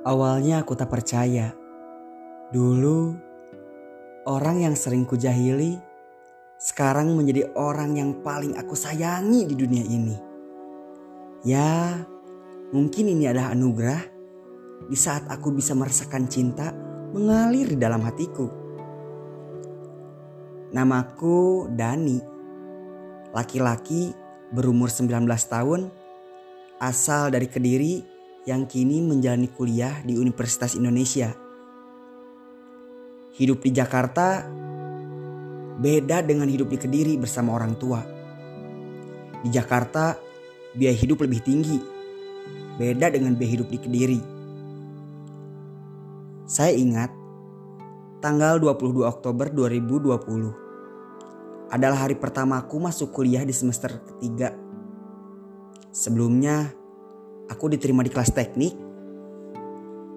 Awalnya aku tak percaya. Dulu, orang yang sering kujahili sekarang menjadi orang yang paling aku sayangi di dunia ini. Ya, mungkin ini adalah anugerah di saat aku bisa merasakan cinta mengalir di dalam hatiku. Namaku Dani, laki-laki berumur 19 tahun, asal dari Kediri yang kini menjalani kuliah di Universitas Indonesia. Hidup di Jakarta beda dengan hidup di Kediri bersama orang tua. Di Jakarta, biaya hidup lebih tinggi. Beda dengan biaya hidup di Kediri. Saya ingat tanggal 22 Oktober 2020 adalah hari pertamaku masuk kuliah di semester ketiga. Sebelumnya, aku diterima di kelas teknik.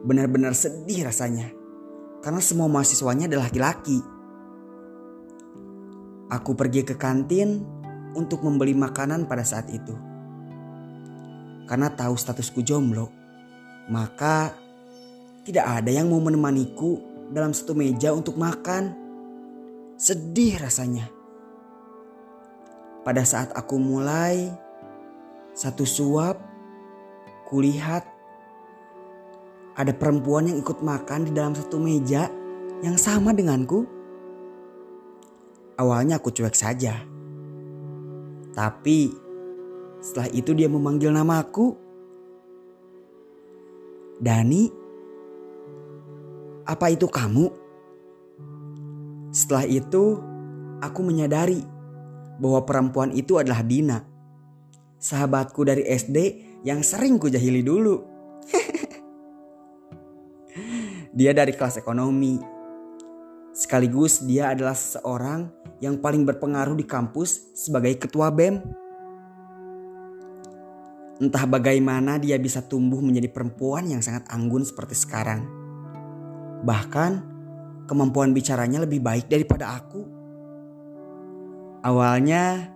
Benar-benar sedih rasanya karena semua mahasiswanya adalah laki-laki. Aku pergi ke kantin untuk membeli makanan pada saat itu. Karena tahu statusku jomblo, maka tidak ada yang mau menemaniku dalam satu meja untuk makan. Sedih rasanya. Pada saat aku mulai satu suap, kulihat ada perempuan yang ikut makan di dalam satu meja yang sama denganku. Awalnya aku cuek saja. Tapi setelah itu dia memanggil namaku. Dani, apa itu kamu? Setelah itu aku menyadari bahwa perempuan itu adalah Dina. Sahabatku dari SD yang sering kujahili dulu. dia dari kelas ekonomi. Sekaligus dia adalah seorang yang paling berpengaruh di kampus sebagai ketua BEM. Entah bagaimana dia bisa tumbuh menjadi perempuan yang sangat anggun seperti sekarang. Bahkan kemampuan bicaranya lebih baik daripada aku. Awalnya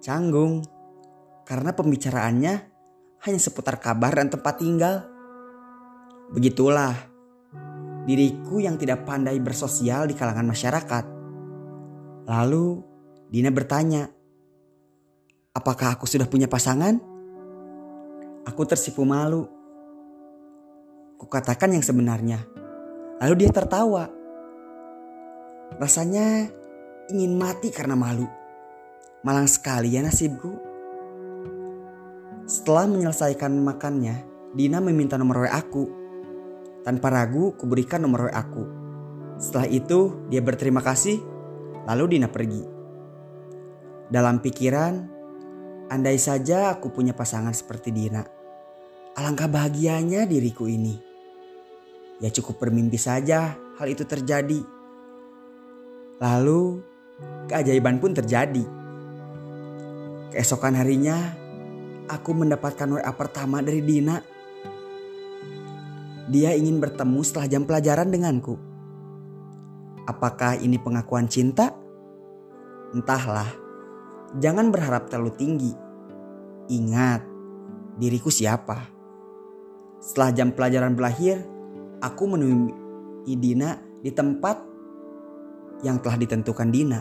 canggung karena pembicaraannya hanya seputar kabar dan tempat tinggal. Begitulah diriku yang tidak pandai bersosial di kalangan masyarakat. Lalu Dina bertanya, apakah aku sudah punya pasangan? Aku tersipu malu. Kukatakan yang sebenarnya. Lalu dia tertawa. Rasanya ingin mati karena malu. Malang sekali ya nasibku. Setelah menyelesaikan makannya, Dina meminta nomor WA aku. Tanpa ragu, kuberikan nomor WA aku. Setelah itu, dia berterima kasih Lalu Dina pergi. Dalam pikiran, andai saja aku punya pasangan seperti Dina. Alangkah bahagianya diriku ini. Ya cukup bermimpi saja hal itu terjadi. Lalu keajaiban pun terjadi. Keesokan harinya, aku mendapatkan WA pertama dari Dina. Dia ingin bertemu setelah jam pelajaran denganku. Apakah ini pengakuan cinta? Entahlah. Jangan berharap terlalu tinggi. Ingat, diriku siapa. Setelah jam pelajaran berakhir, aku menemui Dina di tempat yang telah ditentukan Dina.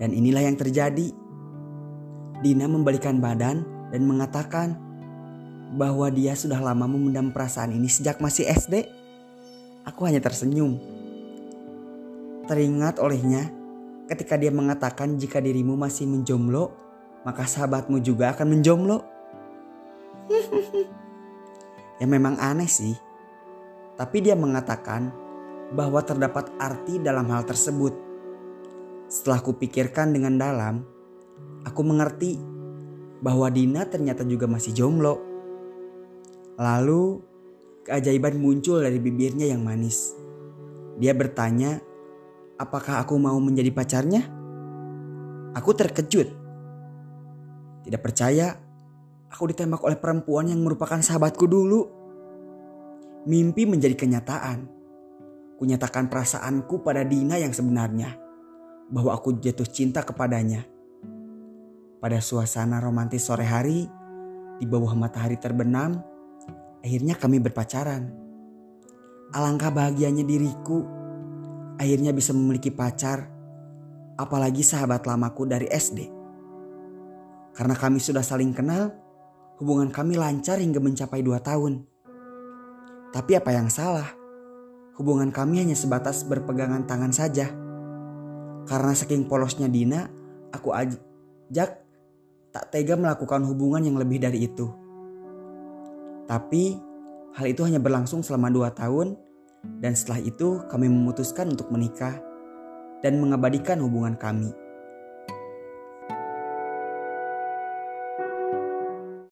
Dan inilah yang terjadi. Dina membalikan badan dan mengatakan bahwa dia sudah lama memendam perasaan ini sejak masih SD. Aku hanya tersenyum teringat olehnya ketika dia mengatakan jika dirimu masih menjomblo, maka sahabatmu juga akan menjomblo. ya memang aneh sih. Tapi dia mengatakan bahwa terdapat arti dalam hal tersebut. Setelah kupikirkan dengan dalam, aku mengerti bahwa Dina ternyata juga masih jomblo. Lalu keajaiban muncul dari bibirnya yang manis. Dia bertanya apakah aku mau menjadi pacarnya? Aku terkejut. Tidak percaya, aku ditembak oleh perempuan yang merupakan sahabatku dulu. Mimpi menjadi kenyataan. Kunyatakan perasaanku pada Dina yang sebenarnya. Bahwa aku jatuh cinta kepadanya. Pada suasana romantis sore hari, di bawah matahari terbenam, akhirnya kami berpacaran. Alangkah bahagianya diriku akhirnya bisa memiliki pacar, apalagi sahabat lamaku dari SD. Karena kami sudah saling kenal, hubungan kami lancar hingga mencapai dua tahun. Tapi apa yang salah? Hubungan kami hanya sebatas berpegangan tangan saja. Karena saking polosnya Dina, aku ajak tak tega melakukan hubungan yang lebih dari itu. Tapi hal itu hanya berlangsung selama dua tahun dan setelah itu kami memutuskan untuk menikah dan mengabadikan hubungan kami.